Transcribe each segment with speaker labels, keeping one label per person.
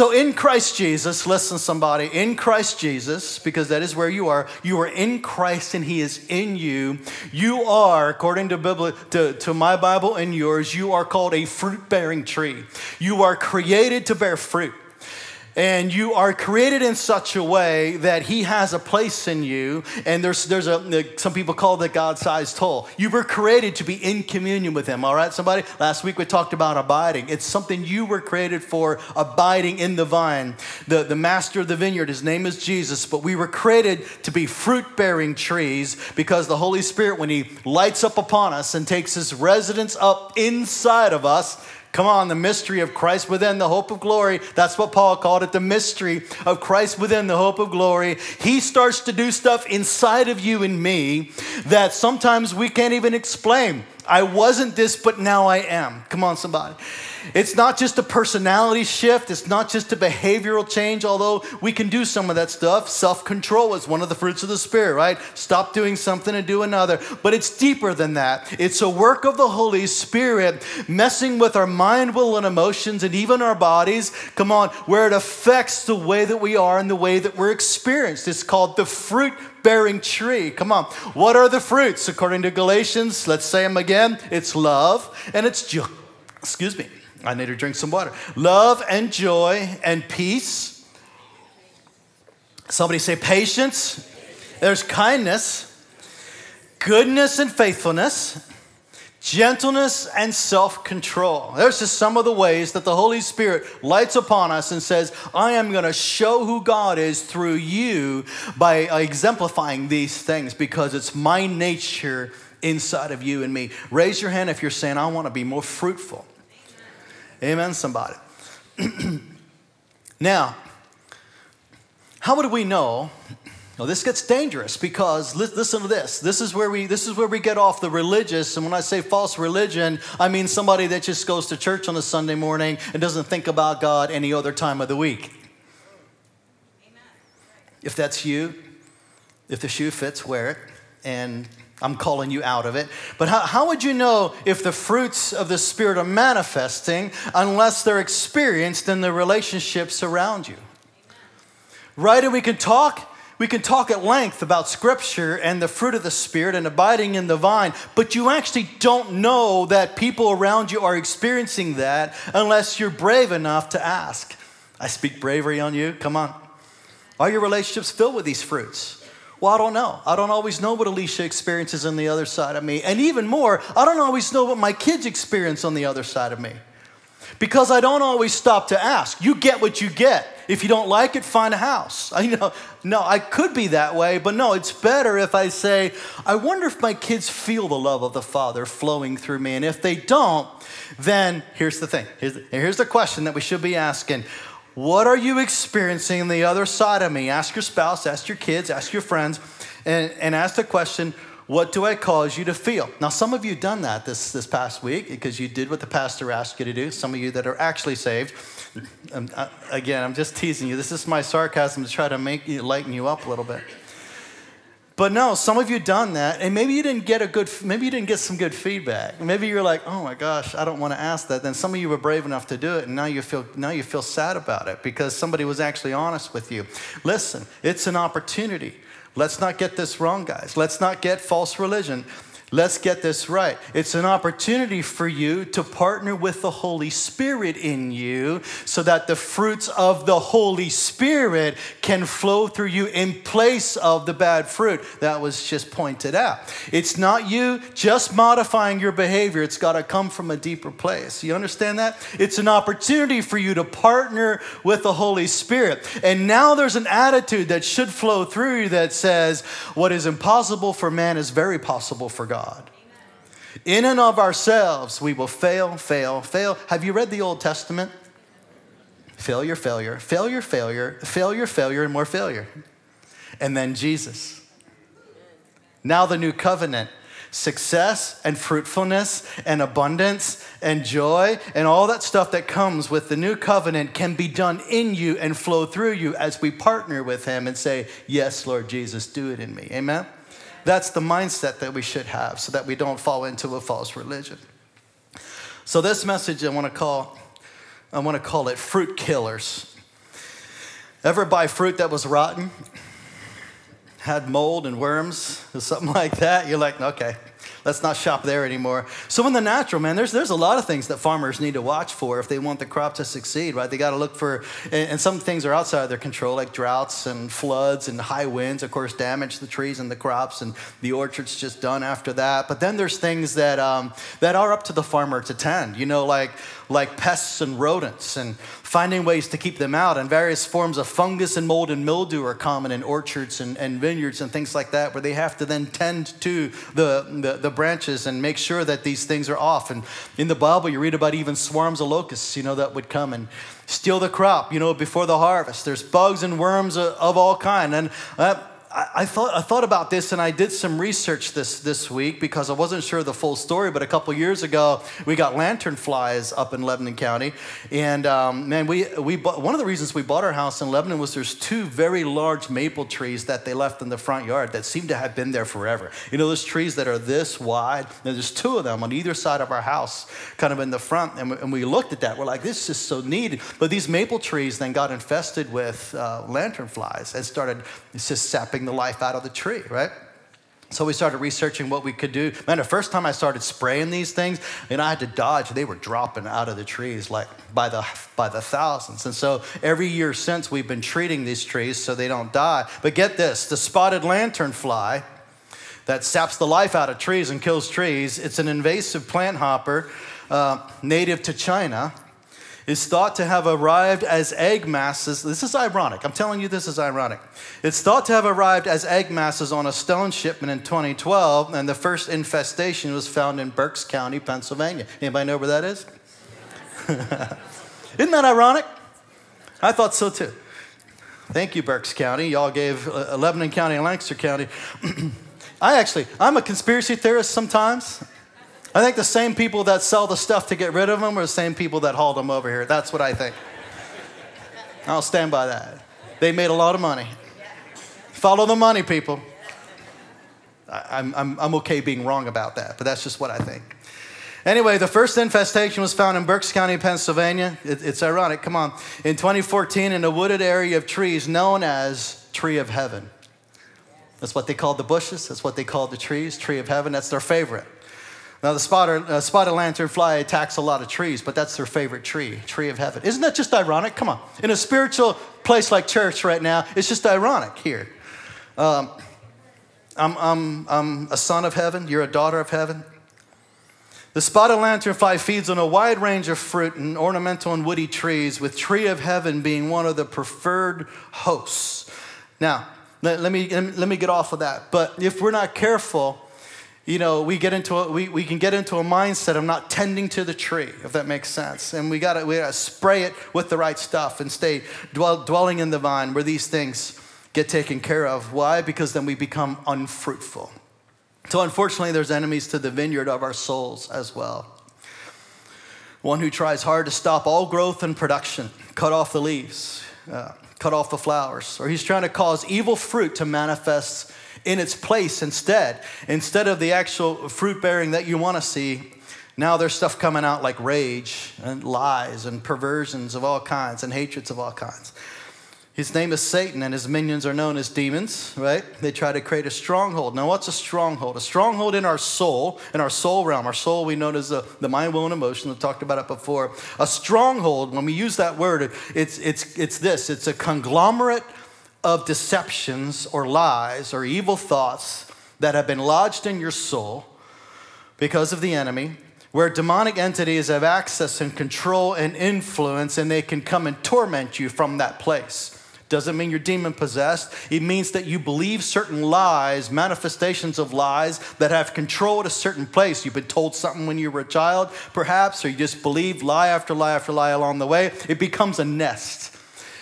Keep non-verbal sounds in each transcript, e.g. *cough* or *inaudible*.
Speaker 1: So in Christ Jesus, listen, somebody, in Christ Jesus, because that is where you are, you are in Christ and He is in you. You are, according to, Bible, to, to my Bible and yours, you are called a fruit bearing tree. You are created to bear fruit and you are created in such a way that he has a place in you. And there's, there's a some people call it god-sized hole. You were created to be in communion with him all right somebody? Last week we talked about abiding. It's something you were created for abiding in the vine. The, the master of the vineyard his name is jesus but we were created to be fruit-bearing trees because the holy spirit when he lights up upon us and takes his residence up inside of us Come on, the mystery of Christ within the hope of glory. That's what Paul called it the mystery of Christ within the hope of glory. He starts to do stuff inside of you and me that sometimes we can't even explain. I wasn't this, but now I am. Come on, somebody. It's not just a personality shift, it's not just a behavioral change, although we can do some of that stuff. Self control is one of the fruits of the Spirit, right? Stop doing something and do another. But it's deeper than that. It's a work of the Holy Spirit messing with our mind, will, and emotions, and even our bodies. Come on, where it affects the way that we are and the way that we're experienced. It's called the fruit bearing tree. Come on. What are the fruits? According to Galatians, let's say them again. It's love and it's joy. Excuse me. I need to drink some water. Love and joy and peace. Somebody say patience. There's kindness, goodness and faithfulness, gentleness and self control. There's just some of the ways that the Holy Spirit lights upon us and says, I am going to show who God is through you by exemplifying these things because it's my nature inside of you and me. Raise your hand if you're saying, I want to be more fruitful. Amen, somebody. *clears throat* now, how would we know? Well, this gets dangerous because listen to this. This is where we this is where we get off the religious. And when I say false religion, I mean somebody that just goes to church on a Sunday morning and doesn't think about God any other time of the week. Amen. If that's you, if the shoe fits, wear it. And I'm calling you out of it. But how, how would you know if the fruits of the Spirit are manifesting unless they're experienced in the relationships around you? Right? And we can talk. We can talk at length about Scripture and the fruit of the Spirit and abiding in the vine, but you actually don't know that people around you are experiencing that unless you're brave enough to ask. I speak bravery on you. Come on. Are your relationships filled with these fruits? Well, I don't know. I don't always know what Alicia experiences on the other side of me. And even more, I don't always know what my kids experience on the other side of me. Because I don't always stop to ask. You get what you get. If you don't like it, find a house. *laughs* I know no, I could be that way, but no, it's better if I say, I wonder if my kids feel the love of the Father flowing through me. And if they don't, then here's the thing. Here's the, here's the question that we should be asking. What are you experiencing on the other side of me? Ask your spouse, ask your kids, ask your friends, and, and ask the question, what do I cause you to feel? Now, some of you done that this, this past week because you did what the pastor asked you to do. Some of you that are actually saved. Uh, again, I'm just teasing you. This is my sarcasm to try to make you lighten you up a little bit. But no, some of you done that, and maybe you didn't get a good, maybe you didn't get some good feedback. Maybe you're like, oh my gosh, I don't want to ask that. Then some of you were brave enough to do it, and now you feel now you feel sad about it because somebody was actually honest with you. Listen, it's an opportunity. Let's not get this wrong, guys. Let's not get false religion. Let's get this right. It's an opportunity for you to partner with the Holy Spirit in you so that the fruits of the Holy Spirit can flow through you in place of the bad fruit that was just pointed out. It's not you just modifying your behavior, it's got to come from a deeper place. You understand that? It's an opportunity for you to partner with the Holy Spirit. And now there's an attitude that should flow through you that says, What is impossible for man is very possible for God. God. In and of ourselves, we will fail, fail, fail. Have you read the Old Testament? Failure, failure, failure, failure, failure, failure, and more failure. And then Jesus. Now the new covenant success and fruitfulness and abundance and joy and all that stuff that comes with the new covenant can be done in you and flow through you as we partner with Him and say, Yes, Lord Jesus, do it in me. Amen? That's the mindset that we should have so that we don't fall into a false religion. So this message I want to call I want to call it fruit killers. Ever buy fruit that was rotten? Had mold and worms or something *laughs* like that? You're like, okay, let's not shop there anymore. So in the natural, man, there's there's a lot of things that farmers need to watch for if they want the crop to succeed, right? They got to look for, and, some things are outside of their control, like droughts and floods and high winds, of course, damage the trees and the crops, and the orchard's just done after that. But then there's things that um, that are up to the farmer to tend, you know, like like pests and rodents and finding ways to keep them out. And various forms of fungus and mold and mildew are common in orchards and, and vineyards and things like that, where they have to then tend to the, the, the, branches and make sure that these things are off. And in the Bible, you read about even swarms of locusts, you know, that would come and steal the crop, you know, before the harvest. There's bugs and worms of, of all kind. And uh, I, thought, I thought about this and I did some research this, this week because I wasn't sure the full story. But a couple years ago, we got lantern flies up in Lebanon County. And um, man, we, we bought, one of the reasons we bought our house in Lebanon was there's two very large maple trees that they left in the front yard that seem to have been there forever. You know, those trees that are this wide, and there's two of them on either side of our house, kind of in the front. And we, and we looked at that. We're like, this is so neat. But these maple trees then got infested with uh, lantern flies and started just sapping the life out of the tree, right? So we started researching what we could do. Man, the first time I started spraying these things, and I had to dodge. They were dropping out of the trees like by the by the thousands. And so every year since we've been treating these trees so they don't die. But get this, the spotted lantern fly that saps the life out of trees and kills trees. It's an invasive plant hopper uh, native to China is thought to have arrived as egg masses. This is ironic. I'm telling you, this is ironic. It's thought to have arrived as egg masses on a stone shipment in 2012, and the first infestation was found in Berks County, Pennsylvania. Anybody know where that is? *laughs* Isn't that ironic? I thought so too. Thank you, Berks County. Y'all gave uh, Lebanon County and Lancaster County. *clears throat* I actually, I'm a conspiracy theorist sometimes. I think the same people that sell the stuff to get rid of them are the same people that hauled them over here. That's what I think. I'll stand by that. They made a lot of money. Follow the money, people. I'm, I'm, I'm okay being wrong about that, but that's just what I think. Anyway, the first infestation was found in Berks County, Pennsylvania. It, it's ironic, come on. In 2014, in a wooded area of trees known as Tree of Heaven. That's what they called the bushes, that's what they called the trees, Tree of Heaven. That's their favorite. Now, the spotted, uh, spotted lanternfly attacks a lot of trees, but that's their favorite tree, tree of heaven. Isn't that just ironic? Come on. In a spiritual place like church right now, it's just ironic here. Um, I'm, I'm, I'm a son of heaven, you're a daughter of heaven. The spotted lanternfly feeds on a wide range of fruit and ornamental and woody trees, with tree of heaven being one of the preferred hosts. Now, let, let me, let me get off of that. But if we're not careful, you know, we get into a, we, we can get into a mindset of not tending to the tree, if that makes sense. And we gotta we gotta spray it with the right stuff and stay dwell, dwelling in the vine where these things get taken care of. Why? Because then we become unfruitful. So unfortunately, there's enemies to the vineyard of our souls as well. One who tries hard to stop all growth and production, cut off the leaves, uh, cut off the flowers, or he's trying to cause evil fruit to manifest in its place instead. Instead of the actual fruit bearing that you want to see, now there's stuff coming out like rage and lies and perversions of all kinds and hatreds of all kinds. His name is Satan, and his minions are known as demons, right? They try to create a stronghold. Now, what's a stronghold? A stronghold in our soul, in our soul realm. Our soul, we know as the, the mind, will, and emotion. We've talked about it before. A stronghold, when we use that word, it's, it's, it's this it's a conglomerate of deceptions or lies or evil thoughts that have been lodged in your soul because of the enemy, where demonic entities have access and control and influence, and they can come and torment you from that place. Doesn't mean you're demon possessed. It means that you believe certain lies, manifestations of lies that have control at a certain place. You've been told something when you were a child, perhaps, or you just believe lie after lie after lie along the way. It becomes a nest.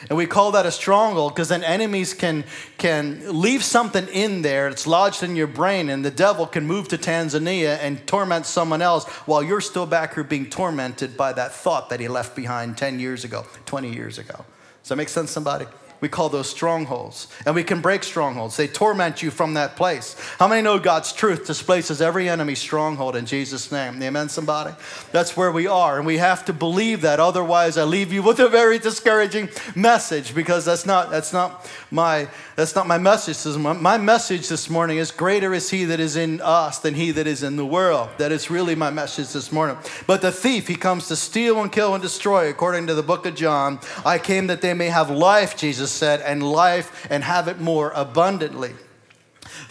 Speaker 1: And we call that a stronghold because then enemies can, can leave something in there that's lodged in your brain, and the devil can move to Tanzania and torment someone else while you're still back here being tormented by that thought that he left behind 10 years ago, 20 years ago. Does that make sense, somebody? We call those strongholds. And we can break strongholds. They torment you from that place. How many know God's truth displaces every enemy stronghold in Jesus' name? Amen, somebody? That's where we are. And we have to believe that. Otherwise, I leave you with a very discouraging message because that's not, that's not, my, that's not my message. My message this morning is greater is he that is in us than he that is in the world. That is really my message this morning. But the thief, he comes to steal and kill and destroy, according to the book of John. I came that they may have life, Jesus Jesus said, and life and have it more abundantly.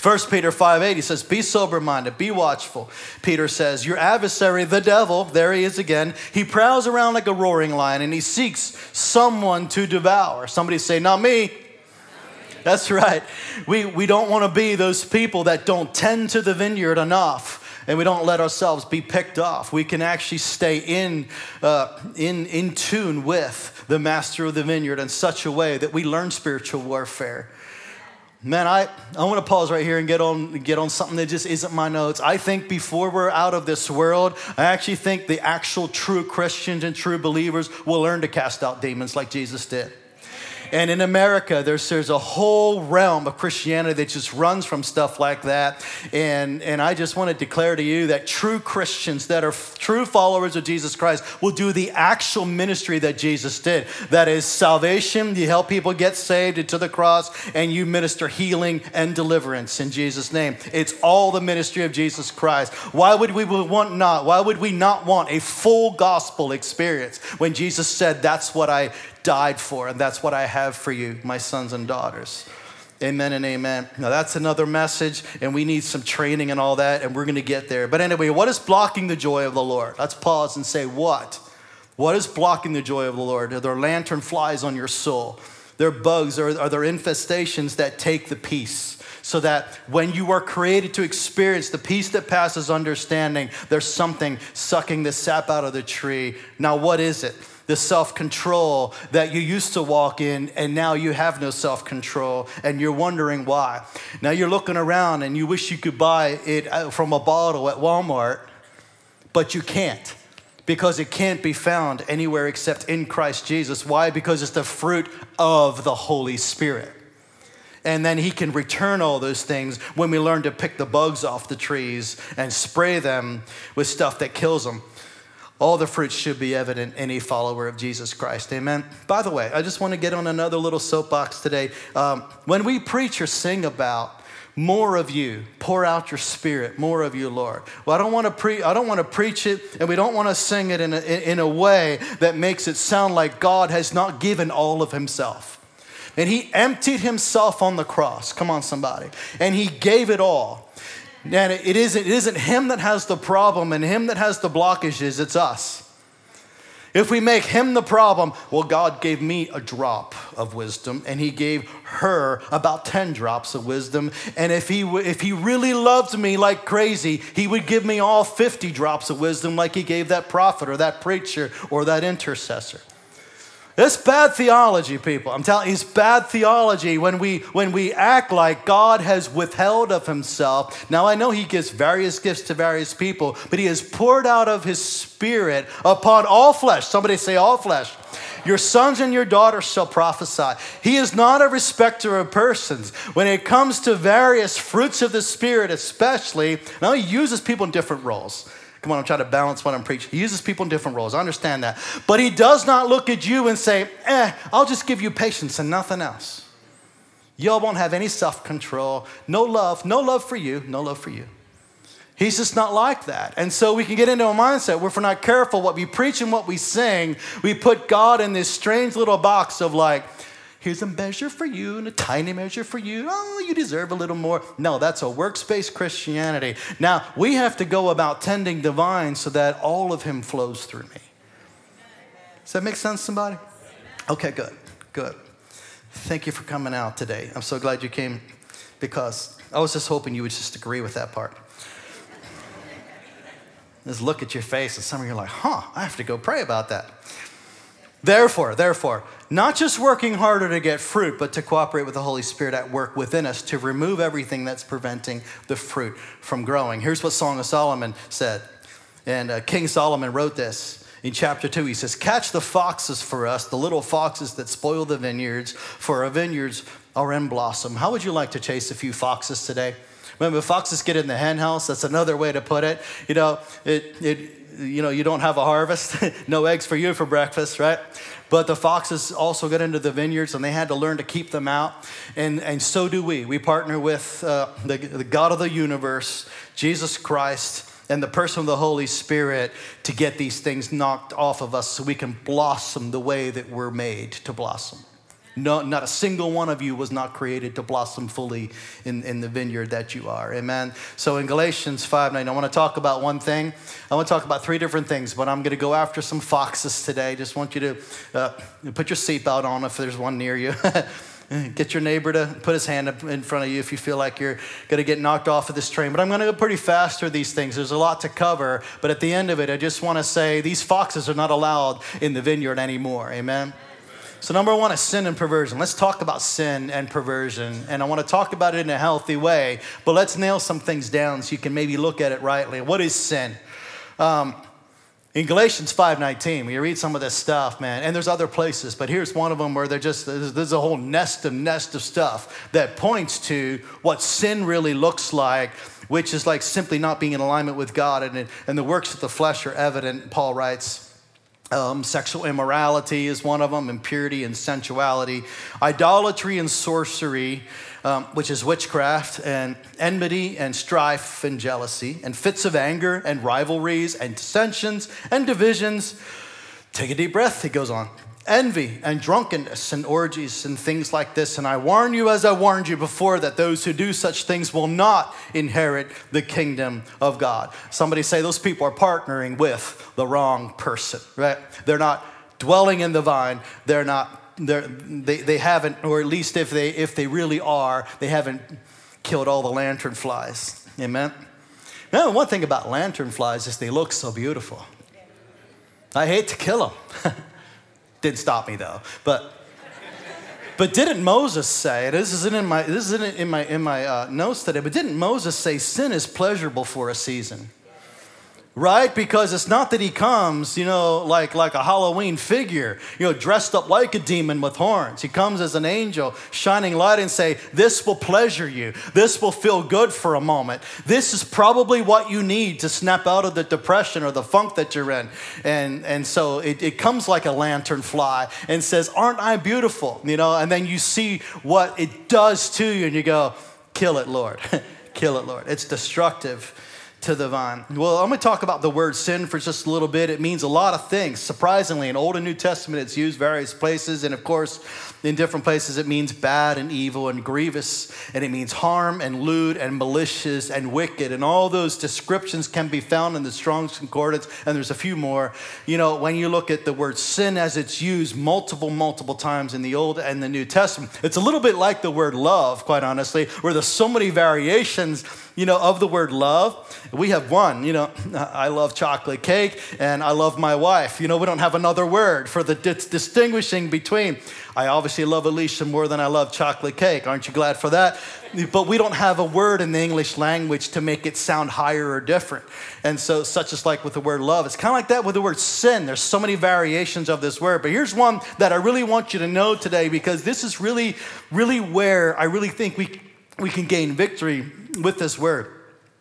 Speaker 1: 1 Peter 5 8, he says, Be sober minded, be watchful. Peter says, Your adversary, the devil, there he is again, he prowls around like a roaring lion and he seeks someone to devour. Somebody say, Not me. That's right. We, we don't want to be those people that don't tend to the vineyard enough and we don't let ourselves be picked off. We can actually stay in, uh, in, in tune with the master of the vineyard in such a way that we learn spiritual warfare. Man, I, I want to pause right here and get on, get on something that just isn't my notes. I think before we're out of this world, I actually think the actual true Christians and true believers will learn to cast out demons like Jesus did. And in America, there's, there's a whole realm of Christianity that just runs from stuff like that. And, and I just want to declare to you that true Christians that are f- true followers of Jesus Christ will do the actual ministry that Jesus did. That is salvation, you help people get saved into the cross, and you minister healing and deliverance in Jesus' name. It's all the ministry of Jesus Christ. Why would we want not? Why would we not want a full gospel experience when Jesus said, That's what I died for, and that's what I have for you, my sons and daughters. Amen and amen. Now, that's another message, and we need some training and all that, and we're going to get there. But anyway, what is blocking the joy of the Lord? Let's pause and say, What? What is blocking the joy of the Lord? Are there lantern flies on your soul? There are bugs, or are there infestations that take the peace? So that when you are created to experience the peace that passes understanding, there's something sucking the sap out of the tree. Now, what is it? The self control that you used to walk in, and now you have no self control, and you're wondering why. Now you're looking around and you wish you could buy it uh, from a bottle at Walmart, but you can't because it can't be found anywhere except in Christ Jesus. Why? Because it's the fruit of the Holy Spirit. And then he can return all those things when we learn to pick the bugs off the trees and spray them with stuff that kills them. All the fruits should be evident in follower of Jesus Christ. Amen. By the way, I just want to get on another little soapbox today. Um, when we preach or sing about more of you, pour out your spirit, more of you, Lord. Well, I don't want to pre- I don't want to preach it, and we don't want to sing it in a, in a way that makes it sound like God has not given all of Himself. And He emptied Himself on the cross. Come on, somebody. And He gave it all. And it isn't, it isn't him that has the problem and him that has the blockages, it's us. If we make him the problem, well, God gave me a drop of wisdom, and he gave her about 10 drops of wisdom. And if he, if he really loved me like crazy, he would give me all 50 drops of wisdom, like he gave that prophet or that preacher or that intercessor. It's bad theology, people. I'm telling you, it's bad theology when we when we act like God has withheld of himself. Now I know he gives various gifts to various people, but he has poured out of his spirit upon all flesh. Somebody say all flesh. Your sons and your daughters shall prophesy. He is not a respecter of persons. When it comes to various fruits of the Spirit, especially, now he uses people in different roles. Come on, I'm trying to balance what I'm preaching. He uses people in different roles. I understand that. But he does not look at you and say, eh, I'll just give you patience and nothing else. Y'all won't have any self control, no love, no love for you, no love for you. He's just not like that. And so we can get into a mindset where if we're not careful, what we preach and what we sing, we put God in this strange little box of like, Here's a measure for you and a tiny measure for you. Oh, you deserve a little more. No, that's a works-based Christianity. Now, we have to go about tending the vine so that all of Him flows through me. Does that make sense, somebody? Okay, good, good. Thank you for coming out today. I'm so glad you came because I was just hoping you would just agree with that part. Just look at your face, and some of you are like, huh, I have to go pray about that. Therefore, therefore, not just working harder to get fruit, but to cooperate with the Holy Spirit at work within us to remove everything that's preventing the fruit from growing. Here's what Song of Solomon said. And uh, King Solomon wrote this in chapter 2. He says, Catch the foxes for us, the little foxes that spoil the vineyards, for our vineyards are in blossom. How would you like to chase a few foxes today? Remember, foxes get in the hen house. That's another way to put it. You know, it, it, you know, you don't have a harvest, *laughs* no eggs for you for breakfast, right? But the foxes also got into the vineyards and they had to learn to keep them out. And, and so do we. We partner with uh, the, the God of the universe, Jesus Christ, and the person of the Holy Spirit to get these things knocked off of us so we can blossom the way that we're made to blossom. No, not a single one of you was not created to blossom fully in, in the vineyard that you are. Amen. So in Galatians 5 9, I want to talk about one thing. I want to talk about three different things, but I'm going to go after some foxes today. Just want you to uh, put your seatbelt on if there's one near you. *laughs* Get your neighbor to put his hand up in front of you if you feel like you're going to get knocked off of this train. But I'm going to go pretty fast through these things. There's a lot to cover. But at the end of it, I just want to say these foxes are not allowed in the vineyard anymore. Amen. So, number one is sin and perversion. Let's talk about sin and perversion. And I want to talk about it in a healthy way, but let's nail some things down so you can maybe look at it rightly. What is sin? Um, in Galatians 5:19, we read some of this stuff, man, and there's other places, but here's one of them where they're just there's, there's a whole nest of nest of stuff that points to what sin really looks like, which is like simply not being in alignment with God, and, and the works of the flesh are evident. Paul writes, um, sexual immorality is one of them, impurity and sensuality, idolatry and sorcery, um, which is witchcraft, and enmity and strife and jealousy, and fits of anger and rivalries and dissensions and divisions. Take a deep breath, he goes on envy and drunkenness and orgies and things like this. And I warn you, as I warned you before, that those who do such things will not inherit the kingdom of God. Somebody say those people are partnering with the wrong person, right? They're not dwelling in the vine. They're not. They're, they, they haven't, or at least if they if they really are, they haven't killed all the lantern flies. Amen. Now, one thing about lantern flies is they look so beautiful. I hate to kill them. *laughs* Didn't stop me though. But but didn't Moses say, this isn't in my, this isn't in my, in my uh, notes today, but didn't Moses say sin is pleasurable for a season? Right? Because it's not that he comes, you know, like, like a Halloween figure, you know, dressed up like a demon with horns. He comes as an angel, shining light and say, this will pleasure you. This will feel good for a moment. This is probably what you need to snap out of the depression or the funk that you're in. And, and so it, it comes like a lantern fly and says, aren't I beautiful? You know, and then you see what it does to you and you go, kill it, Lord. *laughs* kill it, Lord. It's destructive to the vine. Well, I'm going to talk about the word sin for just a little bit. It means a lot of things. Surprisingly, in Old and New Testament, it's used various places. And of course, in different places, it means bad and evil and grievous. And it means harm and lewd and malicious and wicked. And all those descriptions can be found in the Strong's Concordance. And there's a few more. You know, when you look at the word sin as it's used multiple, multiple times in the Old and the New Testament, it's a little bit like the word love, quite honestly, where there's so many variations you know, of the word love. We have one, you know, *laughs* I love chocolate cake and I love my wife. You know, we don't have another word for the distinguishing between. I obviously love Alicia more than I love chocolate cake. Aren't you glad for that? But we don't have a word in the English language to make it sound higher or different. And so, such as like with the word love, it's kind of like that with the word sin. There's so many variations of this word. But here's one that I really want you to know today because this is really, really where I really think we, we can gain victory with this word.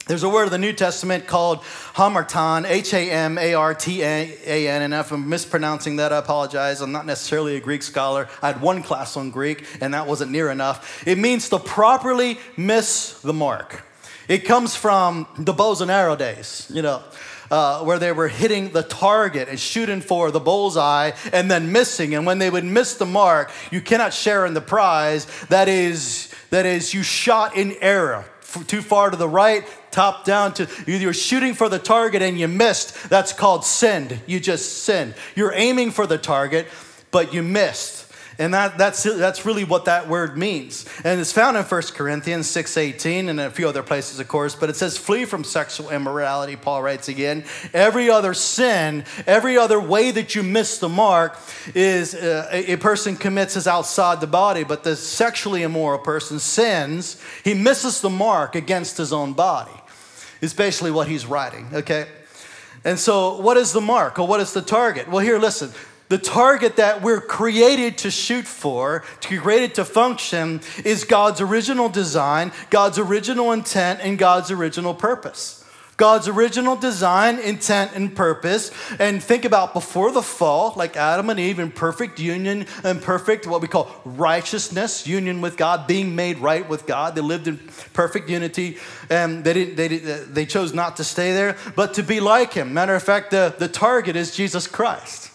Speaker 1: There's a word of the New Testament called hamartan, H A M A R T A N. And if I'm mispronouncing that, I apologize. I'm not necessarily a Greek scholar. I had one class on Greek, and that wasn't near enough. It means to properly miss the mark. It comes from the bows and arrow days, you know, uh, where they were hitting the target and shooting for the bullseye and then missing. And when they would miss the mark, you cannot share in the prize. That is, that is, you shot in error too far to the right, top down to you're shooting for the target and you missed. That's called sinned. You just sinned. You're aiming for the target, but you missed. And that, that's, that's really what that word means. And it's found in 1 Corinthians 6.18 and a few other places, of course. But it says, flee from sexual immorality, Paul writes again. Every other sin, every other way that you miss the mark is uh, a, a person commits is outside the body. But the sexually immoral person sins. He misses the mark against his own body. Is basically what he's writing, okay? And so, what is the mark or what is the target? Well, here, listen. The target that we're created to shoot for, created to function, is God's original design, God's original intent, and God's original purpose. God's original design, intent, and purpose. And think about before the fall, like Adam and Eve in perfect union and perfect, what we call righteousness, union with God, being made right with God. They lived in perfect unity. And they, didn't, they, they chose not to stay there, but to be like Him. Matter of fact, the, the target is Jesus Christ.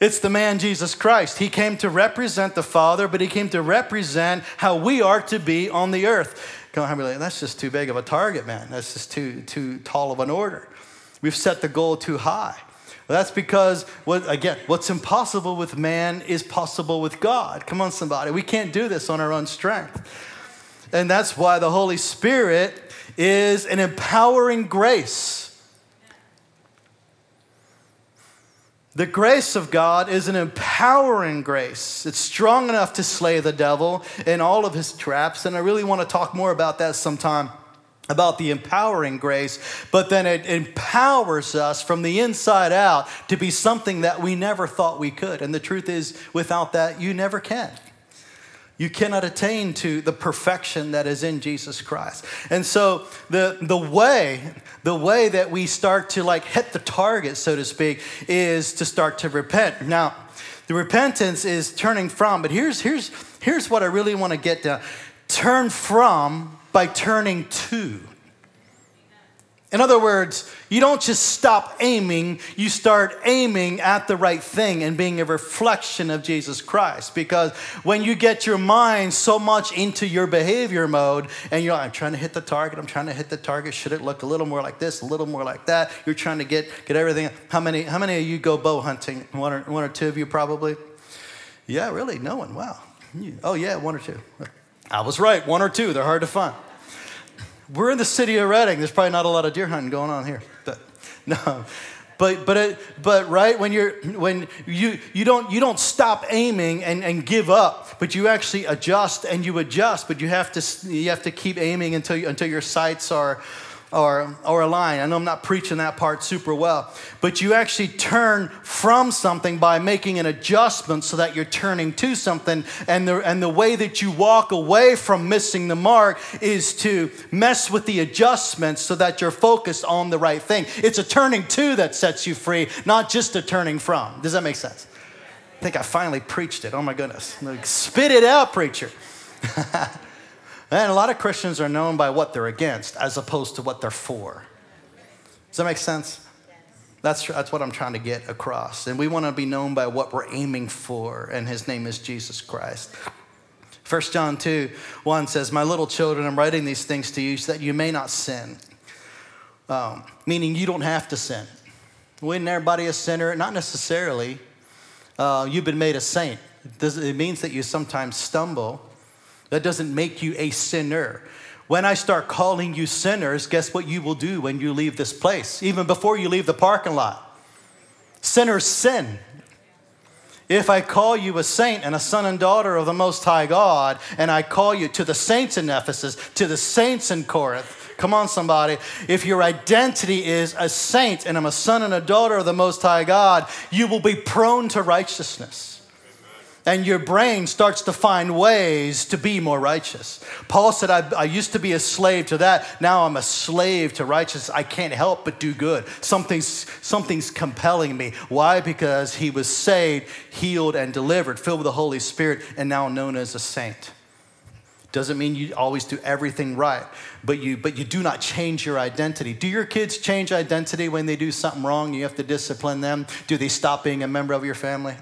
Speaker 1: It's the man Jesus Christ. He came to represent the Father, but he came to represent how we are to be on the earth. Come on, like, that's just too big of a target, man. That's just too, too tall of an order. We've set the goal too high. That's because, what, again, what's impossible with man is possible with God. Come on, somebody. We can't do this on our own strength. And that's why the Holy Spirit is an empowering grace The grace of God is an empowering grace. It's strong enough to slay the devil and all of his traps. And I really want to talk more about that sometime about the empowering grace, but then it empowers us from the inside out to be something that we never thought we could. And the truth is, without that, you never can. You cannot attain to the perfection that is in Jesus Christ. And so the, the way, the way that we start to like hit the target, so to speak, is to start to repent. Now, the repentance is turning from, but here's here's here's what I really want to get to. Turn from by turning to. In other words, you don't just stop aiming, you start aiming at the right thing and being a reflection of Jesus Christ. Because when you get your mind so much into your behavior mode and you're like, I'm trying to hit the target, I'm trying to hit the target, should it look a little more like this, a little more like that? You're trying to get, get everything. How many, how many of you go bow hunting? One or, one or two of you probably? Yeah, really? No one. Wow. Oh, yeah, one or two. I was right, one or two. They're hard to find. We're in the city of Reading. There's probably not a lot of deer hunting going on here. But *laughs* no. But but it, but right when you're when you you don't you don't stop aiming and, and give up, but you actually adjust and you adjust, but you have to you have to keep aiming until you, until your sights are or, or a line. I know I'm not preaching that part super well, but you actually turn from something by making an adjustment so that you're turning to something. And the, and the way that you walk away from missing the mark is to mess with the adjustments so that you're focused on the right thing. It's a turning to that sets you free, not just a turning from. Does that make sense? I think I finally preached it. Oh my goodness. Like, spit it out, preacher. *laughs* And a lot of Christians are known by what they're against as opposed to what they're for. Does that make sense? That's, that's what I'm trying to get across. And we want to be known by what we're aiming for, and his name is Jesus Christ. 1 John 2 1 says, My little children, I'm writing these things to you so that you may not sin. Um, meaning you don't have to sin. When everybody a sinner? Not necessarily. Uh, you've been made a saint. It means that you sometimes stumble. That doesn't make you a sinner. When I start calling you sinners, guess what you will do when you leave this place, even before you leave the parking lot? Sinners sin. If I call you a saint and a son and daughter of the Most High God, and I call you to the saints in Ephesus, to the saints in Corinth, come on, somebody. If your identity is a saint and I'm a son and a daughter of the Most High God, you will be prone to righteousness and your brain starts to find ways to be more righteous. Paul said, I, I, used to be a slave to that. Now I'm a slave to righteousness. I can't help but do good. Something's, something's compelling me. Why? Because he was saved, healed, and delivered, filled with the Holy Spirit, and now known as a saint. Doesn't mean you always do everything right, but you, but you do not change your identity. Do your kids change identity when they do something wrong? You have to discipline them. Do they stop being a member of your family?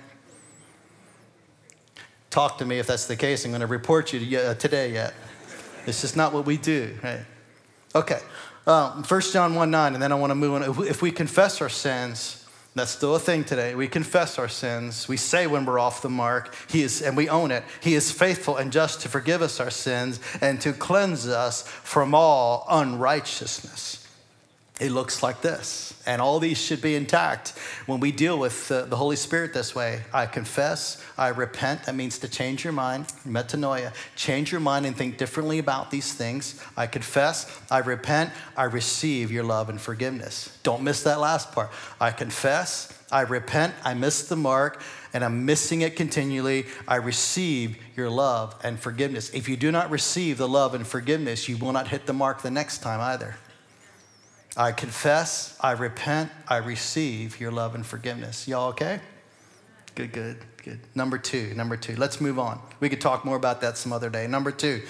Speaker 1: Talk to me if that's the case. I'm going to report you to, today yet. It's just not what we do, right? Okay. Um, 1 John 1 9, and then I want to move on. If we confess our sins, that's still a thing today. We confess our sins. We say when we're off the mark, He is, and we own it. He is faithful and just to forgive us our sins and to cleanse us from all unrighteousness. It looks like this. And all these should be intact when we deal with uh, the Holy Spirit this way. I confess, I repent. That means to change your mind, metanoia. Change your mind and think differently about these things. I confess, I repent, I receive your love and forgiveness. Don't miss that last part. I confess, I repent, I missed the mark, and I'm missing it continually. I receive your love and forgiveness. If you do not receive the love and forgiveness, you will not hit the mark the next time either. I confess, I repent, I receive your love and forgiveness. Y'all okay? Good, good, good. Number two, number two. Let's move on. We could talk more about that some other day. Number two,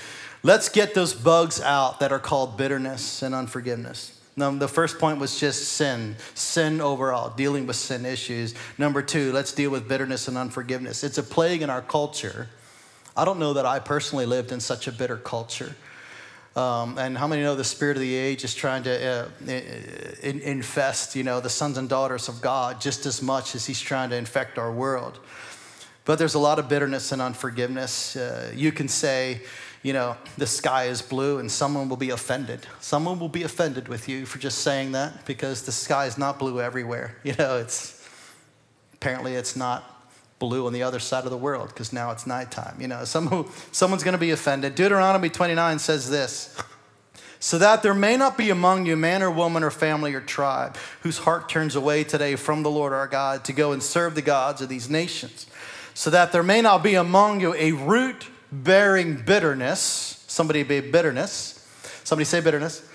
Speaker 1: let's get those bugs out that are called bitterness and unforgiveness. Now, the first point was just sin, sin overall, dealing with sin issues. Number two, let's deal with bitterness and unforgiveness. It's a plague in our culture. I don't know that I personally lived in such a bitter culture. Um, and how many know the spirit of the age is trying to uh, in, infest, you know, the sons and daughters of God just as much as he's trying to infect our world. But there's a lot of bitterness and unforgiveness. Uh, you can say, you know, the sky is blue, and someone will be offended. Someone will be offended with you for just saying that because the sky is not blue everywhere. *laughs* You know, it's apparently it's not blue on the other side of the world because now it's nighttime. You know, some, someone's going to be offended. Deuteronomy 29 says this so that there may not be among you man or woman or family or tribe whose heart turns away today from the Lord our God to go and serve the gods of these nations, so that there may not be among you a root bearing bitterness. Somebody be bitterness. Somebody say bitterness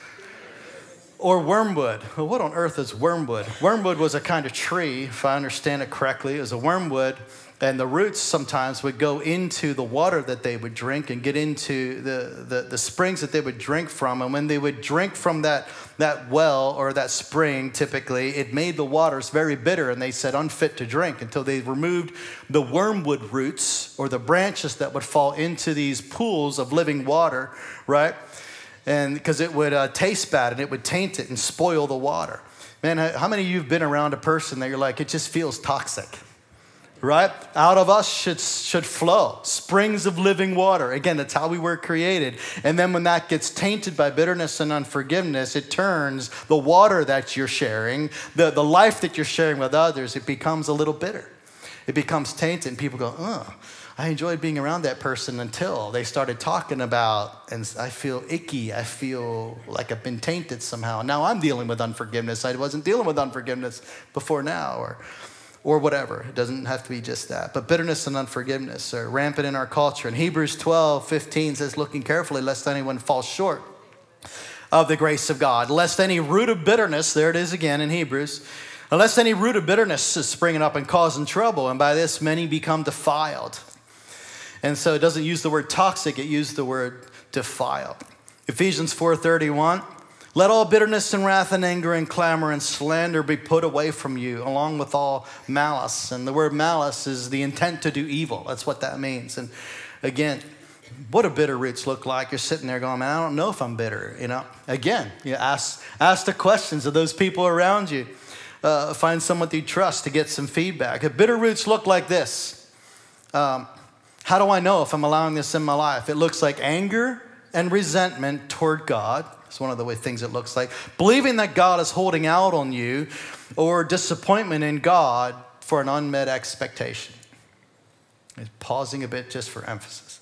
Speaker 1: or wormwood. Well, what on earth is wormwood? Wormwood was a kind of tree, if I understand it correctly. It was a wormwood, and the roots sometimes would go into the water that they would drink and get into the, the, the springs that they would drink from. And when they would drink from that, that well or that spring, typically, it made the waters very bitter, and they said unfit to drink until they removed the wormwood roots or the branches that would fall into these pools of living water, right? And because it would uh, taste bad and it would taint it and spoil the water. Man, how many of you have been around a person that you're like, it just feels toxic? Right? Out of us should, should flow springs of living water. Again, that's how we were created. And then when that gets tainted by bitterness and unforgiveness, it turns the water that you're sharing, the, the life that you're sharing with others, it becomes a little bitter. It becomes tainted, and people go, oh, I enjoyed being around that person until they started talking about, and I feel icky. I feel like I've been tainted somehow. Now I'm dealing with unforgiveness. I wasn't dealing with unforgiveness before now, or, or whatever. It doesn't have to be just that. But bitterness and unforgiveness are rampant in our culture. And Hebrews 12, 15 says, looking carefully lest anyone fall short of the grace of God, lest any root of bitterness, there it is again in Hebrews, unless any root of bitterness is springing up and causing trouble, and by this many become defiled and so it doesn't use the word toxic, it used the word defile. Ephesians 4:31 let all bitterness and wrath and anger and clamor and slander be put away from you, along with all malice. And the word malice is the intent to do evil. That's what that means. And again, what do bitter roots look like? You're sitting there going, man, I don't know if I'm bitter. You know, again, you ask, ask the questions of those people around you. Uh, find someone that you trust to get some feedback. If bitter roots look like this, um, how do I know if I'm allowing this in my life? It looks like anger and resentment toward God. It's one of the way things it looks like. Believing that God is holding out on you, or disappointment in God for an unmet expectation. pausing a bit just for emphasis.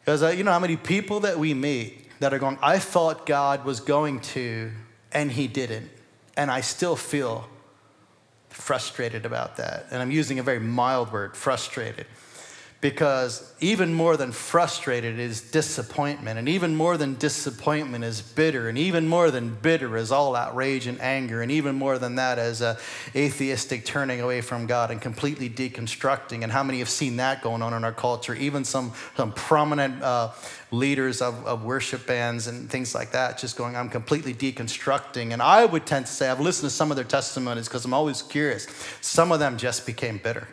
Speaker 1: Because uh, you know how many people that we meet that are going, I thought God was going to, and He didn't. And I still feel frustrated about that. And I'm using a very mild word, frustrated because even more than frustrated is disappointment, and even more than disappointment is bitter, and even more than bitter is all outrage and anger, and even more than that is a atheistic turning away from God and completely deconstructing. And how many have seen that going on in our culture? Even some, some prominent uh, leaders of, of worship bands and things like that, just going, I'm completely deconstructing. And I would tend to say, I've listened to some of their testimonies because I'm always curious. Some of them just became bitter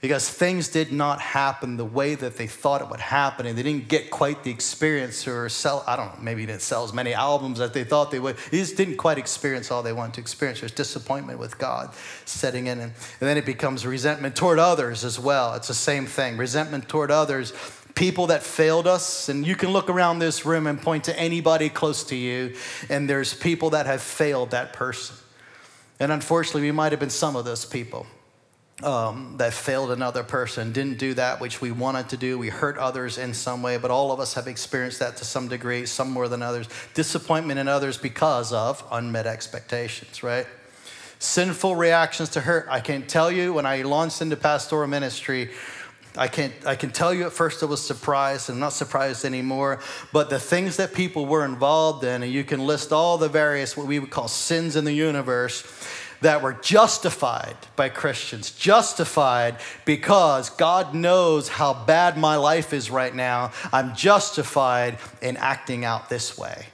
Speaker 1: because things did not happen the way that they thought it would happen and they didn't get quite the experience or sell i don't know maybe didn't sell as many albums as they thought they would. They just didn't quite experience all they wanted to experience. There's disappointment with god setting in and, and then it becomes resentment toward others as well. It's the same thing resentment toward others. People that failed us, and you can look around this room and point to anybody close to you, and there's people that have failed that person. And unfortunately, we might have been some of those people um, that failed another person, didn't do that which we wanted to do. We hurt others in some way, but all of us have experienced that to some degree, some more than others. Disappointment in others because of unmet expectations, right? Sinful reactions to hurt. I can tell you when I launched into pastoral ministry, I can't. I can tell you at first I was surprised, I'm not surprised anymore, but the things that people were involved in, and you can list all the various, what we would call sins in the universe, that were justified by Christians, justified because God knows how bad my life is right now. I'm justified in acting out this way.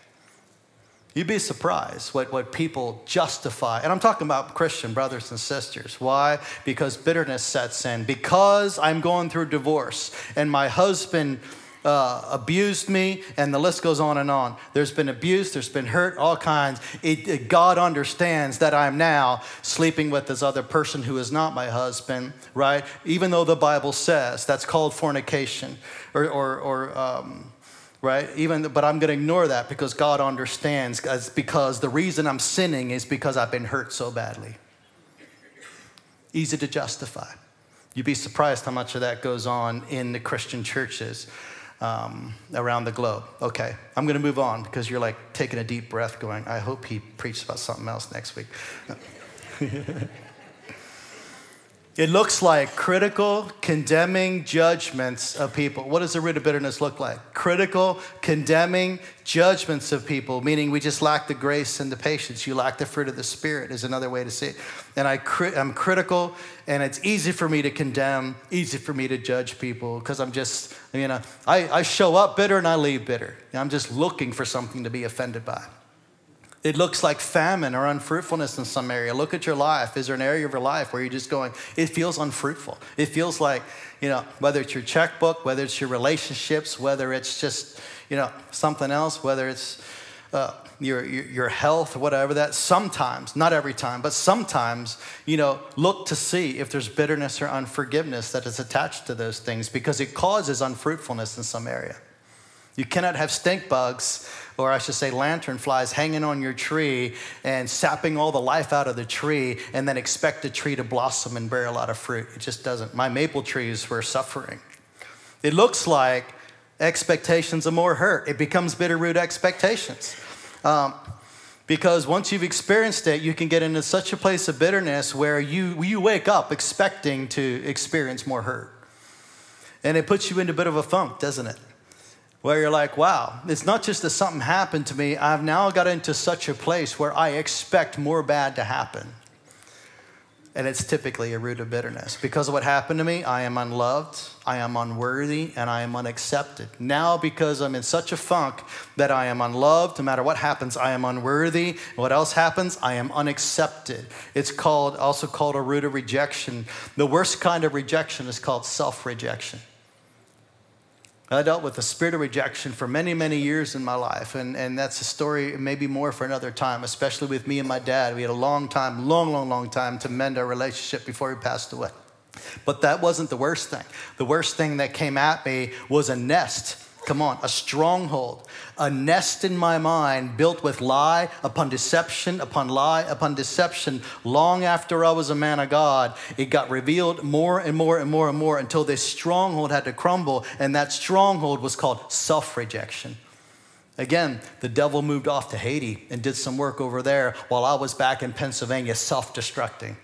Speaker 1: You'd be surprised what, what people justify. And I'm talking about Christian brothers and sisters. Why? Because bitterness sets in. Because I'm going through divorce and my husband uh, abused me, and the list goes on and on. There's been abuse, there's been hurt, all kinds. It, it, God understands that I'm now sleeping with this other person who is not my husband, right? Even though the Bible says that's called fornication, or, or, or um, right? Even, but I'm going to ignore that because God understands. Because the reason I'm sinning is because I've been hurt so badly. Easy to justify. You'd be surprised how much of that goes on in the Christian churches um, around the globe. Okay, I'm going to move on because you're like taking a deep breath, going, I hope he preaches about something else next week. *laughs* It looks like critical, condemning judgments of people. What does the root of bitterness look like? Critical, condemning judgments of people, meaning we just lack the grace and the patience. You lack the fruit of the Spirit, is another way to say it. And I I'm critical, and it's easy for me to condemn, easy for me to judge people because I'm just, you know, I, I show up bitter and I leave bitter. I'm just looking for something to be offended by. It looks like famine or unfruitfulness in some area. Look at your life. Is there an area of your life where you're just going, it feels unfruitful? It feels like, you know, whether it's your checkbook, whether it's your relationships, whether it's just, you know, something else, whether it's uh, your, your, your health, whatever that, sometimes, not every time, but sometimes, you know, look to see if there's bitterness or unforgiveness that is attached to those things because it causes unfruitfulness in some area. You cannot have stink bugs or I should say lantern flies hanging on your tree and sapping all the life out of the tree and then expect the tree to blossom and bear a lot of fruit. It just doesn't. My maple trees were suffering. It looks like expectations are more hurt. It becomes bitter root expectations. Um, because once you've experienced it, you can get into such a place of bitterness where you, you wake up expecting to experience more hurt. And it puts you into a bit of a funk, doesn't it? Where you're like, wow, it's not just that something happened to me, I've now got into such a place where I expect more bad to happen. And it's typically a root of bitterness. Because of what happened to me, I am unloved, I am unworthy, and I am unaccepted. Now, because I'm in such a funk that I am unloved, no matter what happens, I am unworthy. What else happens? I am unaccepted. It's called also called a root of rejection. The worst kind of rejection is called self-rejection. I dealt with the spirit of rejection for many, many years in my life. And, and that's a story, maybe more for another time, especially with me and my dad. We had a long time, long, long, long time to mend our relationship before he passed away. But that wasn't the worst thing. The worst thing that came at me was a nest Come on, a stronghold, a nest in my mind built with lie upon deception upon lie upon deception. Long after I was a man of God, it got revealed more and more and more and more until this stronghold had to crumble, and that stronghold was called self rejection. Again, the devil moved off to Haiti and did some work over there while I was back in Pennsylvania self destructing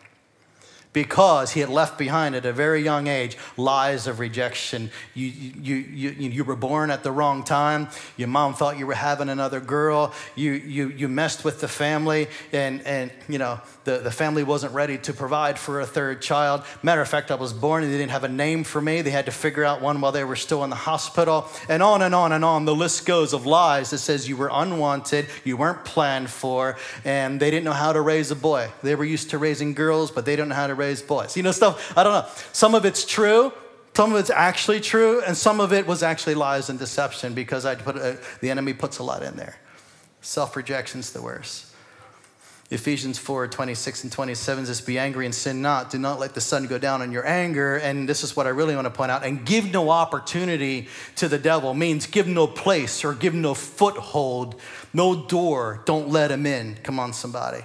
Speaker 1: because he had left behind at a very young age lies of rejection. You, you, you, you, were born at the wrong time. Your mom thought you were having another girl. You, you, you messed with the family, and, and you know, the, the family wasn't ready to provide for a third child. Matter of fact, I was born and they didn't have a name for me. They had to figure out one while they were still in the hospital. And on and on and on. The list goes of lies that says you were unwanted, you weren't planned for, and they didn't know how to raise a boy. They were used to raising girls, but they didn't know how to raise boys. You know, stuff, I don't know. Some of it's true, some of it's actually true, and some of it was actually lies and deception because I put a, the enemy puts a lot in there. Self rejection's the worst. Ephesians 4 26 and 27 says, Be angry and sin not. Do not let the sun go down on your anger. And this is what I really want to point out. And give no opportunity to the devil means give no place or give no foothold, no door. Don't let him in. Come on, somebody.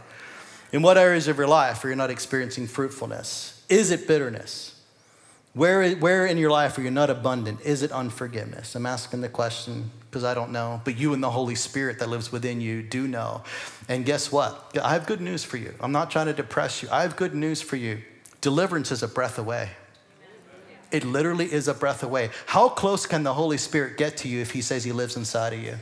Speaker 1: In what areas of your life are you not experiencing fruitfulness? Is it bitterness? Where, where in your life are you not abundant? Is it unforgiveness? I'm asking the question because I don't know, but you and the Holy Spirit that lives within you do know. And guess what? I have good news for you. I'm not trying to depress you. I have good news for you. Deliverance is a breath away. It literally is a breath away. How close can the Holy Spirit get to you if He says He lives inside of you?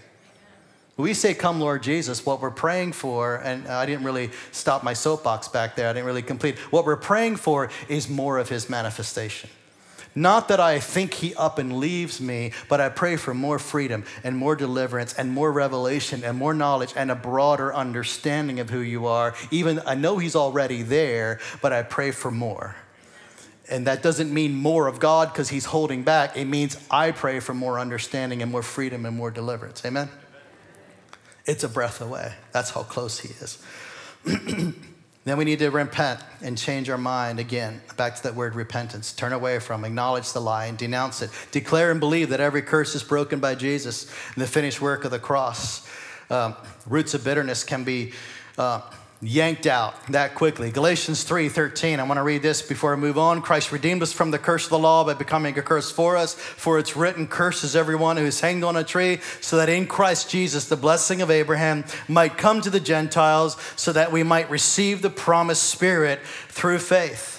Speaker 1: We say, Come, Lord Jesus. What we're praying for, and I didn't really stop my soapbox back there, I didn't really complete. What we're praying for is more of His manifestation. Not that I think he up and leaves me, but I pray for more freedom and more deliverance and more revelation and more knowledge and a broader understanding of who you are. Even I know he's already there, but I pray for more. And that doesn't mean more of God because he's holding back. It means I pray for more understanding and more freedom and more deliverance. Amen? It's a breath away. That's how close he is. *clears throat* Then we need to repent and change our mind again. Back to that word repentance. Turn away from, acknowledge the lie, and denounce it. Declare and believe that every curse is broken by Jesus and the finished work of the cross. Um, roots of bitterness can be. Uh, yanked out that quickly. Galatians 3:13. I want to read this before I move on. Christ redeemed us from the curse of the law by becoming a curse for us, for it's written, curses everyone who is hanged on a tree, so that in Christ Jesus the blessing of Abraham might come to the Gentiles, so that we might receive the promised spirit through faith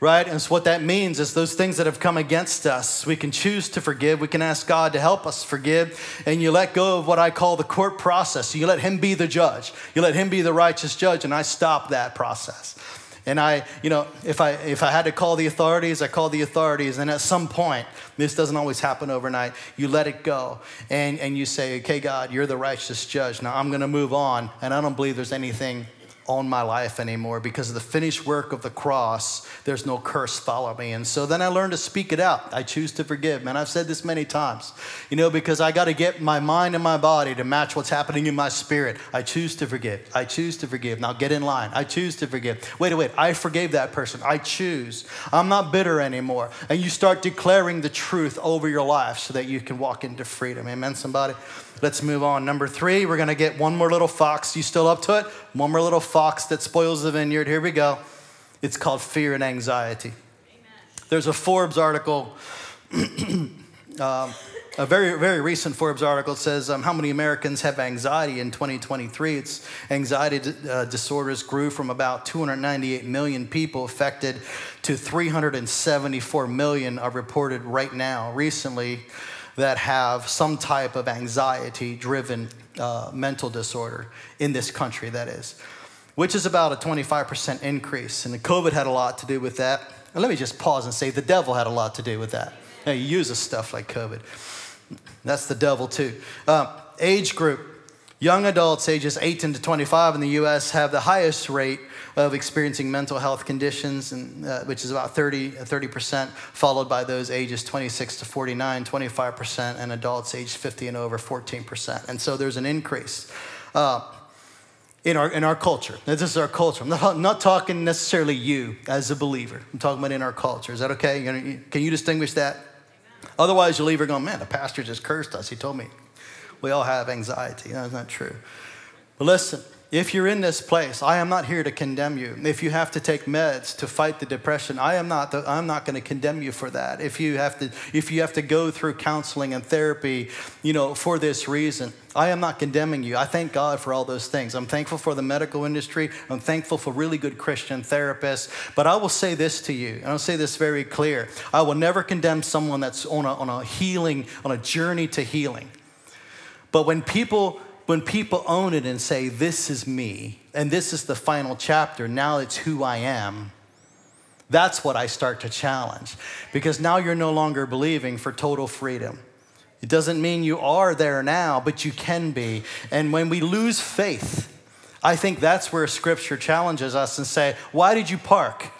Speaker 1: right? And so what that means is those things that have come against us, we can choose to forgive. We can ask God to help us forgive. And you let go of what I call the court process. You let Him be the judge. You let Him be the righteous judge. And I stop that process. And I, you know, if I if I had to call the authorities, I call the authorities. And at some point, this doesn't always happen overnight. You let it go, and and you say, "Okay, God, you're the righteous judge. Now I'm going to move on." And I don't believe there's anything own my life anymore because of the finished work of the cross. There's no curse follow me. And so then I learned to speak it out. I choose to forgive. Man, I've said this many times, you know, because I got to get my mind and my body to match what's happening in my spirit. I choose to forgive. I choose to forgive. Now get in line. I choose to forgive. Wait, wait, I forgave that person. I choose. I'm not bitter anymore. And you start declaring the truth over your life so that you can walk into freedom. Amen, somebody? Let's move on. Number three, we're going to get one more little fox. You still up to it? One more little fox that spoils the vineyard. Here we go. It's called fear and anxiety. Amen. There's a Forbes article, *clears throat* um, a very, very recent Forbes article says um, how many Americans have anxiety in 2023. It's anxiety uh, disorders grew from about 298 million people affected to 374 million are reported right now, recently that have some type of anxiety driven uh, mental disorder in this country, that is, which is about a 25% increase. And the COVID had a lot to do with that. And let me just pause and say the devil had a lot to do with that. Now, he uses stuff like COVID. That's the devil, too. Uh, age group Young adults ages 18 to 25 in the US have the highest rate of experiencing mental health conditions, and, uh, which is about 30, 30%, followed by those ages 26 to 49, 25%, and adults aged 50 and over, 14%. And so there's an increase. Uh, in our, in our culture. This is our culture. I'm not, I'm not talking necessarily you as a believer. I'm talking about in our culture. Is that okay? Can you distinguish that? Otherwise, you'll leave here going, man, the pastor just cursed us. He told me we all have anxiety. That's not true. But listen, if you're in this place, I am not here to condemn you. If you have to take meds to fight the depression, I am not. I'm not going to condemn you for that. If you have to, if you have to go through counseling and therapy, you know, for this reason, I am not condemning you. I thank God for all those things. I'm thankful for the medical industry. I'm thankful for really good Christian therapists. But I will say this to you, and I'll say this very clear: I will never condemn someone that's on a, on a healing, on a journey to healing. But when people when people own it and say, This is me, and this is the final chapter, now it's who I am, that's what I start to challenge. Because now you're no longer believing for total freedom. It doesn't mean you are there now, but you can be. And when we lose faith, I think that's where scripture challenges us and say, Why did you park?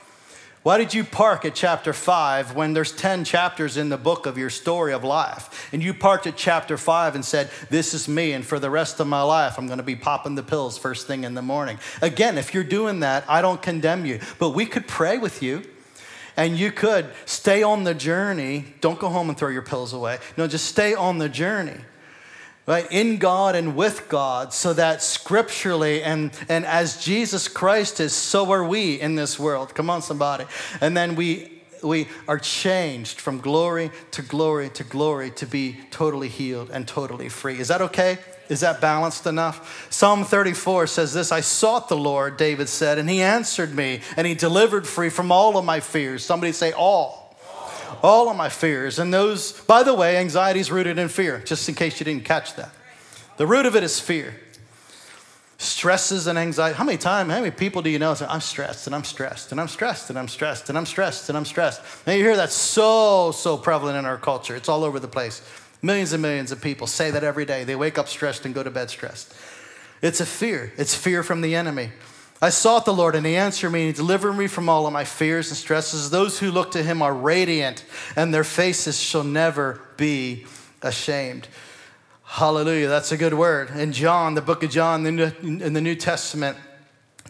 Speaker 1: Why did you park at chapter five when there's 10 chapters in the book of your story of life? And you parked at chapter five and said, This is me, and for the rest of my life, I'm gonna be popping the pills first thing in the morning. Again, if you're doing that, I don't condemn you, but we could pray with you and you could stay on the journey. Don't go home and throw your pills away. No, just stay on the journey right in god and with god so that scripturally and and as jesus christ is so are we in this world. Come on somebody. And then we we are changed from glory to glory to glory to be totally healed and totally free. Is that okay? Is that balanced enough? Psalm 34 says this I sought the Lord, David said, and he answered me, and he delivered free from all of my fears. Somebody say, all all of my fears. And those, by the way, anxiety is rooted in fear, just in case you didn't catch that. The root of it is fear. Stresses and anxiety. How many times, how many people do you know say, I'm stressed and I'm stressed and I'm stressed and I'm stressed and I'm stressed and I'm stressed? Now you hear that so, so prevalent in our culture. It's all over the place. Millions and millions of people say that every day. They wake up stressed and go to bed stressed. It's a fear. It's fear from the enemy. I sought the Lord, and He answered me, and He delivered me from all of my fears and stresses. Those who look to Him are radiant, and their faces shall never be ashamed. Hallelujah. That's a good word. In John, the book of John, in the New Testament,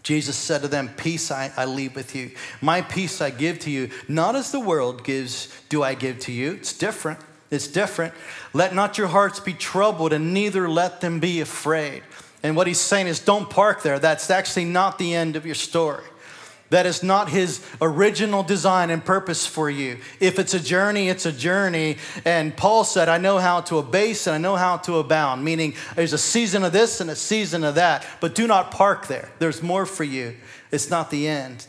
Speaker 1: Jesus said to them, Peace I, I leave with you. My peace I give to you. Not as the world gives, do I give to you. It's different. It's different. Let not your hearts be troubled, and neither let them be afraid. And what he's saying is, don't park there. That's actually not the end of your story. That is not his original design and purpose for you. If it's a journey, it's a journey. And Paul said, I know how to abase and I know how to abound, meaning there's a season of this and a season of that, but do not park there. There's more for you. It's not the end.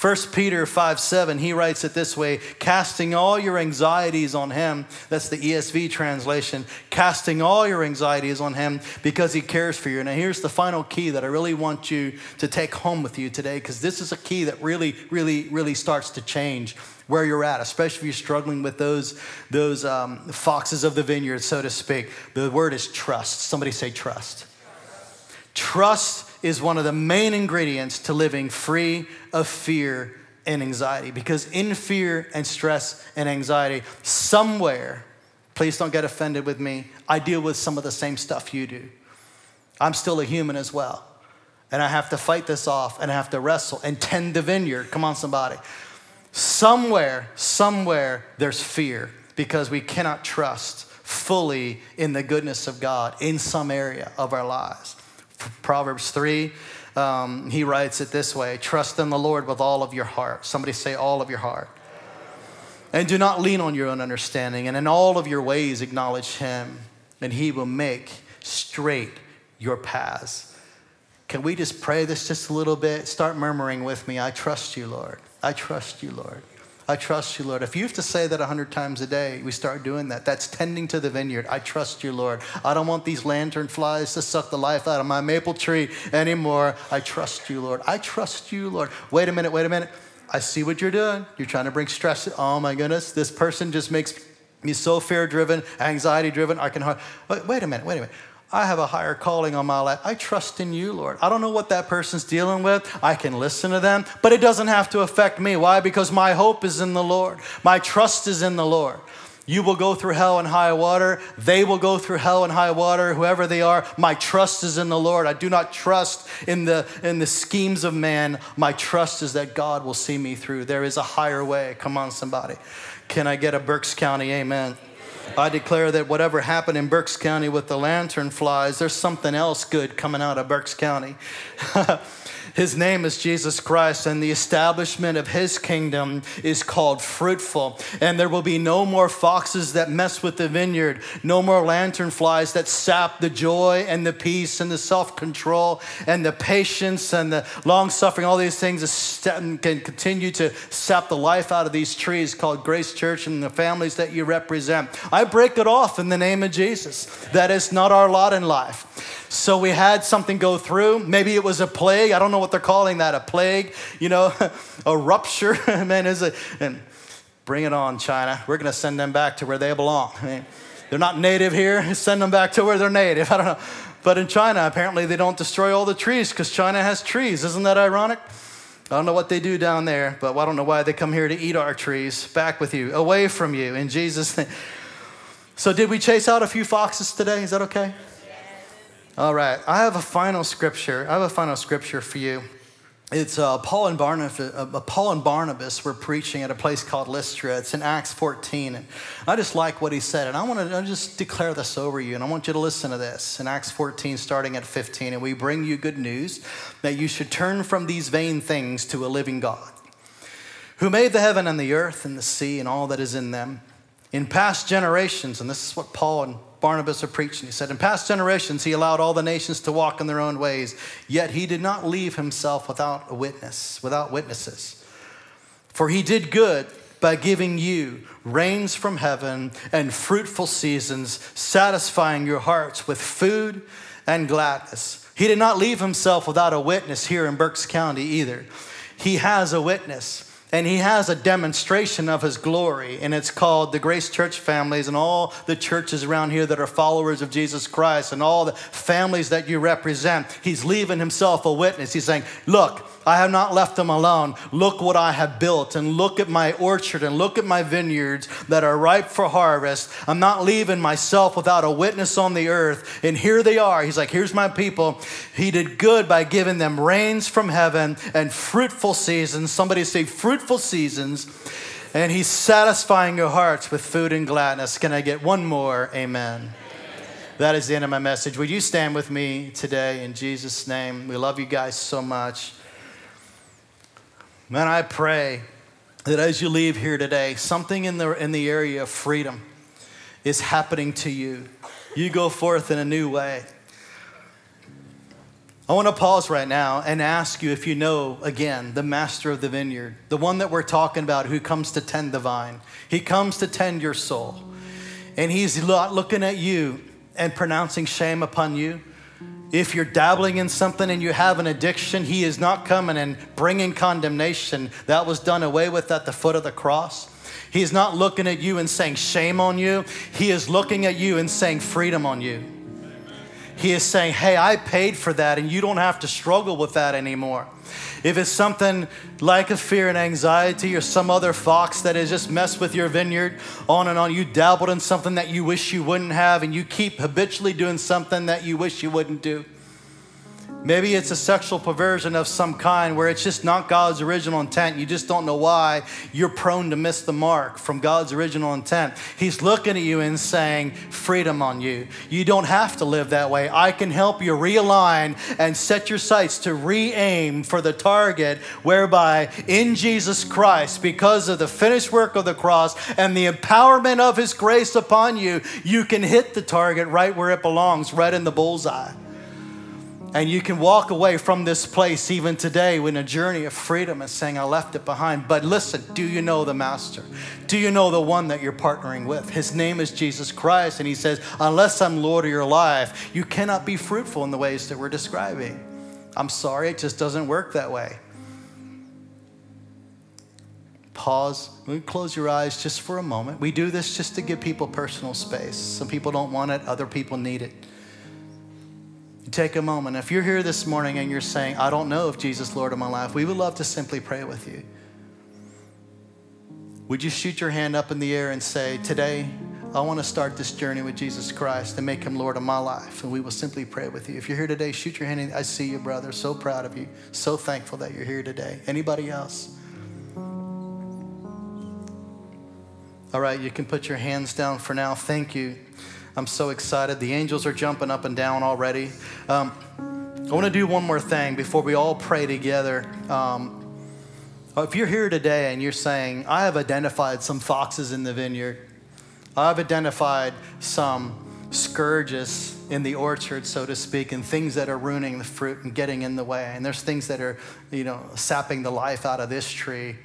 Speaker 1: 1 Peter 5 7, he writes it this way casting all your anxieties on him. That's the ESV translation. Casting all your anxieties on him because he cares for you. Now, here's the final key that I really want you to take home with you today because this is a key that really, really, really starts to change where you're at, especially if you're struggling with those, those um, foxes of the vineyard, so to speak. The word is trust. Somebody say trust. Trust is one of the main ingredients to living free of fear and anxiety. Because in fear and stress and anxiety, somewhere, please don't get offended with me, I deal with some of the same stuff you do. I'm still a human as well. And I have to fight this off and I have to wrestle and tend the vineyard. Come on, somebody. Somewhere, somewhere, there's fear because we cannot trust fully in the goodness of God in some area of our lives. Proverbs 3, um, he writes it this way Trust in the Lord with all of your heart. Somebody say, all of your heart. And do not lean on your own understanding, and in all of your ways acknowledge him, and he will make straight your paths. Can we just pray this just a little bit? Start murmuring with me I trust you, Lord. I trust you, Lord. I trust you, Lord. If you have to say that 100 times a day, we start doing that. That's tending to the vineyard. I trust you, Lord. I don't want these lantern flies to suck the life out of my maple tree anymore. I trust you, Lord. I trust you, Lord. Wait a minute, wait a minute. I see what you're doing. You're trying to bring stress. Oh my goodness, this person just makes me so fear driven, anxiety driven. I can. Wait, wait a minute, wait a minute. I have a higher calling on my life. I trust in you, Lord. I don't know what that person's dealing with. I can listen to them, but it doesn't have to affect me. Why? Because my hope is in the Lord. My trust is in the Lord. You will go through hell and high water. They will go through hell and high water, whoever they are. My trust is in the Lord. I do not trust in the, in the schemes of man. My trust is that God will see me through. There is a higher way. Come on, somebody. Can I get a Berks County amen? I declare that whatever happened in Berks County with the lantern flies, there's something else good coming out of Berks County. *laughs* His name is Jesus Christ, and the establishment of his kingdom is called fruitful. And there will be no more foxes that mess with the vineyard, no more lantern flies that sap the joy and the peace and the self control and the patience and the long suffering. All these things can continue to sap the life out of these trees called Grace Church and the families that you represent. I break it off in the name of Jesus. That is not our lot in life. So we had something go through. Maybe it was a plague. I don't know what they're calling that a plague, you know, *laughs* a rupture. *laughs* Man, is it? And bring it on, China. We're going to send them back to where they belong. I mean, they're not native here. *laughs* Send them back to where they're native. I don't know. But in China, apparently they don't destroy all the trees because China has trees. Isn't that ironic? I don't know what they do down there, but I don't know why they come here to eat our trees. Back with you, away from you, in Jesus' name. So, did we chase out a few foxes today? Is that okay? All right. I have a final scripture. I have a final scripture for you. It's uh, Paul and Barnabas. Uh, Paul and Barnabas were preaching at a place called Lystra. It's in Acts 14, and I just like what he said. And I want to just declare this over you, and I want you to listen to this in Acts 14, starting at 15. And we bring you good news that you should turn from these vain things to a living God, who made the heaven and the earth and the sea and all that is in them. In past generations, and this is what Paul and Barnabas are preaching. He said, In past generations, he allowed all the nations to walk in their own ways, yet he did not leave himself without a witness, without witnesses. For he did good by giving you rains from heaven and fruitful seasons, satisfying your hearts with food and gladness. He did not leave himself without a witness here in Berks County either. He has a witness and he has a demonstration of his glory and it's called the grace church families and all the churches around here that are followers of jesus christ and all the families that you represent. He's leaving himself a witness. He's saying look I have not left them alone. Look what I have built, and look at my orchard, and look at my vineyards that are ripe for harvest. I'm not leaving myself without a witness on the earth. And here they are. He's like, Here's my people. He did good by giving them rains from heaven and fruitful seasons. Somebody say, fruitful seasons. And he's satisfying your hearts with food and gladness. Can I get one more? Amen. That is the end of my message. Would you stand with me today in Jesus' name? We love you guys so much. Man, I pray that as you leave here today, something in the, in the area of freedom is happening to you. You go forth in a new way. I want to pause right now and ask you if you know, again, the master of the vineyard, the one that we're talking about who comes to tend the vine. He comes to tend your soul. And he's looking at you and pronouncing shame upon you. If you're dabbling in something and you have an addiction, He is not coming and bringing condemnation. That was done away with at the foot of the cross. He is not looking at you and saying shame on you. He is looking at you and saying freedom on you. He is saying, Hey, I paid for that and you don't have to struggle with that anymore. If it's something like a fear and anxiety or some other fox that has just messed with your vineyard, on and on, you dabbled in something that you wish you wouldn't have, and you keep habitually doing something that you wish you wouldn't do. Maybe it's a sexual perversion of some kind where it's just not God's original intent. You just don't know why you're prone to miss the mark from God's original intent. He's looking at you and saying, Freedom on you. You don't have to live that way. I can help you realign and set your sights to re aim for the target whereby in Jesus Christ, because of the finished work of the cross and the empowerment of His grace upon you, you can hit the target right where it belongs, right in the bullseye. And you can walk away from this place even today in a journey of freedom and saying, I left it behind. But listen, do you know the Master? Do you know the one that you're partnering with? His name is Jesus Christ. And he says, Unless I'm Lord of your life, you cannot be fruitful in the ways that we're describing. I'm sorry, it just doesn't work that way. Pause. Close your eyes just for a moment. We do this just to give people personal space. Some people don't want it, other people need it take a moment. If you're here this morning and you're saying, I don't know if Jesus Lord of my life, we would love to simply pray with you. Would you shoot your hand up in the air and say, Today, I want to start this journey with Jesus Christ and make him Lord of my life? And we will simply pray with you. If you're here today, shoot your hand. I see you, brother. So proud of you. So thankful that you're here today. Anybody else? All right, you can put your hands down for now. Thank you. I'm so excited. The angels are jumping up and down already. Um, I want to do one more thing before we all pray together. Um, if you're here today and you're saying, I have identified some foxes in the vineyard, I've identified some scourges in the orchard, so to speak, and things that are ruining the fruit and getting in the way. And there's things that are, you know, sapping the life out of this tree.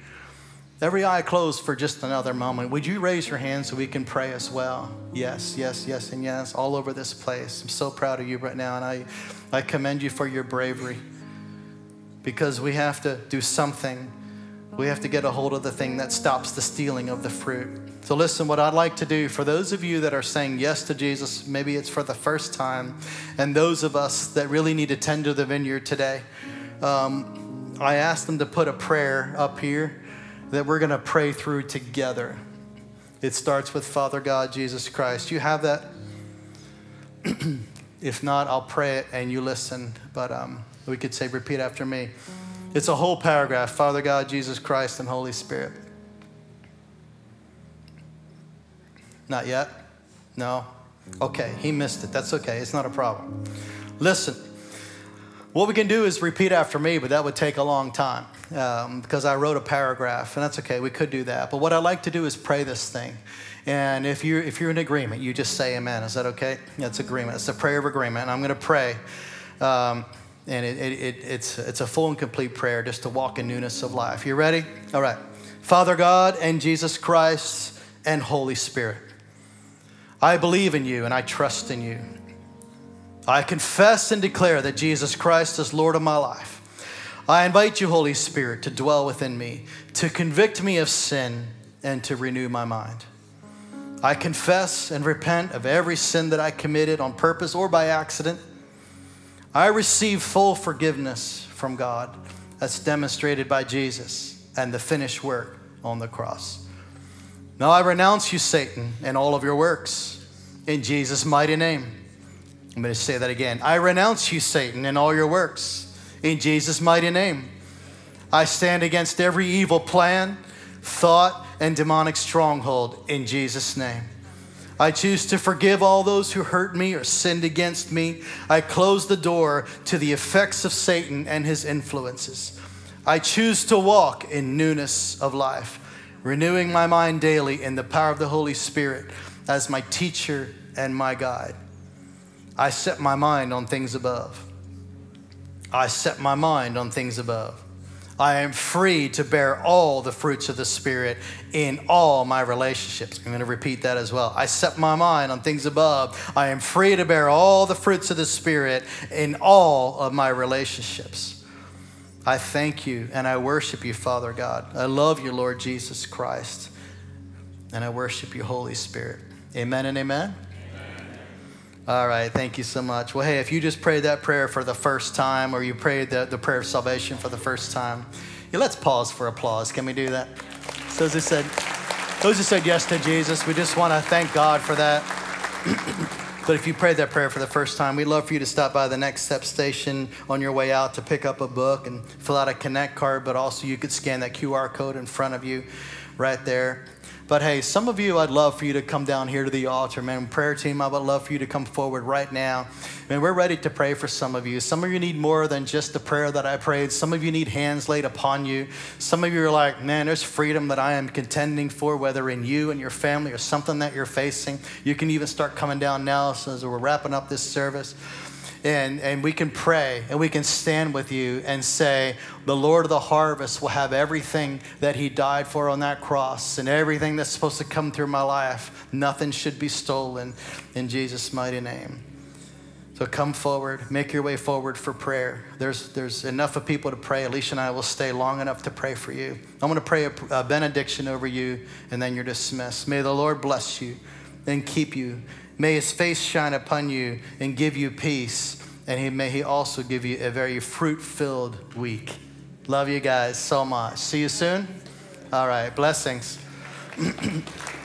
Speaker 1: Every eye closed for just another moment. Would you raise your hand so we can pray as well? Yes, yes, yes, and yes, all over this place. I'm so proud of you right now, and I, I commend you for your bravery because we have to do something. We have to get a hold of the thing that stops the stealing of the fruit. So, listen, what I'd like to do for those of you that are saying yes to Jesus, maybe it's for the first time, and those of us that really need to tend to the vineyard today. Um, I asked them to put a prayer up here that we're going to pray through together. It starts with Father God, Jesus Christ. You have that? *clears throat* if not, I'll pray it and you listen. But um, we could say, repeat after me. It's a whole paragraph Father God, Jesus Christ, and Holy Spirit. Not yet? No? Okay, he missed it. That's okay. It's not a problem. Listen, what we can do is repeat after me, but that would take a long time um, because I wrote a paragraph, and that's okay. We could do that. But what I like to do is pray this thing. And if you're, if you're in agreement, you just say amen. Is that okay? That's agreement. It's a prayer of agreement. And I'm going to pray. Um, and it, it, it, it's, it's a full and complete prayer just to walk in newness of life. You ready? All right. Father God and Jesus Christ and Holy Spirit. I believe in you and I trust in you. I confess and declare that Jesus Christ is Lord of my life. I invite you, Holy Spirit, to dwell within me, to convict me of sin, and to renew my mind. I confess and repent of every sin that I committed on purpose or by accident. I receive full forgiveness from God that's demonstrated by Jesus and the finished work on the cross. Now I renounce you, Satan, and all of your works in Jesus' mighty name. I'm going to say that again. I renounce you, Satan, and all your works in Jesus' mighty name. I stand against every evil plan, thought, and demonic stronghold in Jesus' name. I choose to forgive all those who hurt me or sinned against me. I close the door to the effects of Satan and his influences. I choose to walk in newness of life renewing my mind daily in the power of the Holy Spirit as my teacher and my guide. I set my mind on things above. I set my mind on things above. I am free to bear all the fruits of the Spirit in all my relationships. I'm going to repeat that as well. I set my mind on things above. I am free to bear all the fruits of the Spirit in all of my relationships. I thank you and I worship you, Father God. I love you, Lord Jesus Christ. And I worship you, Holy Spirit. Amen and amen. All right, thank you so much. Well, hey, if you just prayed that prayer for the first time or you prayed the, the prayer of salvation for the first time, yeah, let's pause for applause. Can we do that? So, as I said, those who said yes to Jesus, we just want to thank God for that. *clears throat* But if you prayed that prayer for the first time, we'd love for you to stop by the Next Step station on your way out to pick up a book and fill out a Connect card, but also you could scan that QR code in front of you right there. But hey, some of you, I'd love for you to come down here to the altar, man. Prayer team, I would love for you to come forward right now. Man, we're ready to pray for some of you. Some of you need more than just the prayer that I prayed. Some of you need hands laid upon you. Some of you are like, man, there's freedom that I am contending for, whether in you and your family or something that you're facing. You can even start coming down now as we're wrapping up this service and, and we can pray and we can stand with you and say, The Lord of the harvest will have everything that He died for on that cross and everything that's supposed to come through my life. Nothing should be stolen in Jesus' mighty name. So come forward, make your way forward for prayer. There's, there's enough of people to pray. Alicia and I will stay long enough to pray for you. I'm going to pray a, a benediction over you, and then you're dismissed. May the Lord bless you and keep you. May his face shine upon you and give you peace. And he, may he also give you a very fruit filled week. Love you guys so much. See you soon. All right. Blessings. *clears throat*